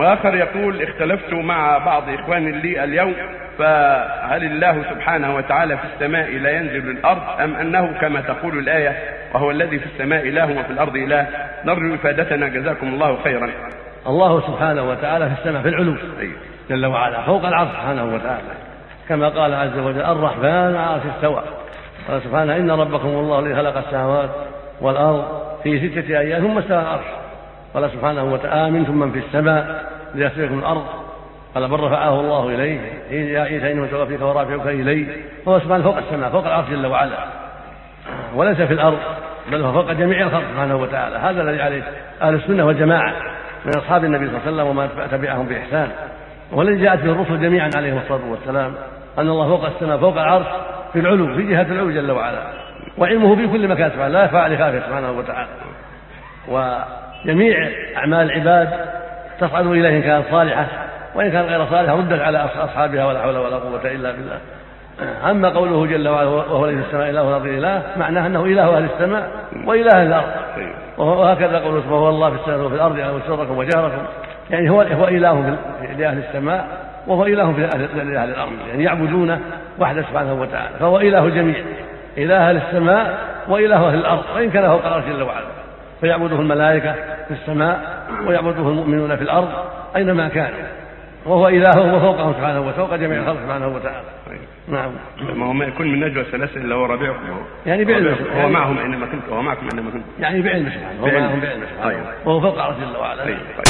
واخر يقول اختلفت مع بعض إخواني لي اليوم فهل الله سبحانه وتعالى في السماء لا ينزل الأرض أم أنه كما تقول الآية وهو الذي في السماء إله وفي الأرض إله؟ نرجو إفادتنا جزاكم الله خيرا. الله سبحانه وتعالى في السماء في العلو. جل وعلا فوق العرش سبحانه وتعالى. كما قال عز وجل الرحمن العرش استوى. قال سبحانه إن ربكم الله الذي خلق السماوات والأرض في ستة أيام ثم استوى العرش. قال سبحانه وتعالى آمنتم من في السماء ليسركم الأرض. قال بل رفعه الله إليه. يا عيسى انه توفيك ورافعك إليه. فهو سبحانه فوق السماء فوق العرش جل وعلا. وليس في الأرض بل هو فوق جميع الخلق سبحانه وتعالى. هذا الذي عليه أهل السنة والجماعة من أصحاب النبي صلى الله عليه وسلم ومن تبعهم بإحسان. والذي جاءت به الرسل جميعا عليهم الصلاة والسلام أن الله فوق السماء فوق العرش في العلو في جهة العلو جل وعلا. وعلمه في كل مكان سبحانه لا يخفى لخافه سبحانه وتعالى. وجميع أعمال العباد تصعد اليه إن كانت صالحة وإن كانت غير صالحة ردت على أصحابها ولا حول ولا قوة إلا بالله. أما قوله جل وعلا وهو في السماء إله والارض إله معناه أنه إله أهل السماء وإله أهل الأرض وهكذا قوله سبحانه هو الله في السماء وفي الأرض يعلم سركم وجهركم. يعني هو هو إله لأهل السماء وهو إله لاهل الأرض. يعني يعبدونه وحده سبحانه وتعالى. فهو إله الجميع إله أهل السماء وإله أهل الأرض. وان كان فوق الأرض جل وعلا. فيعبده الملائكة في السماء ويعبده المؤمنون في الأرض أينما كانوا. وهو إله وفوقهم سبحانه وفوق جميع الخلق سبحانه وتعالى. نعم. ما هو ما يكون من نجوى ثلاثة إلا هو ربيعكم يعني بعلمه. هو يعني معهم أينما كنت هو معكم أينما كنت. يعني بعلمه. سبحانه هو معهم بعلمه. سبحانه أيوه. وهو فوق عرش جل وعلا طيب.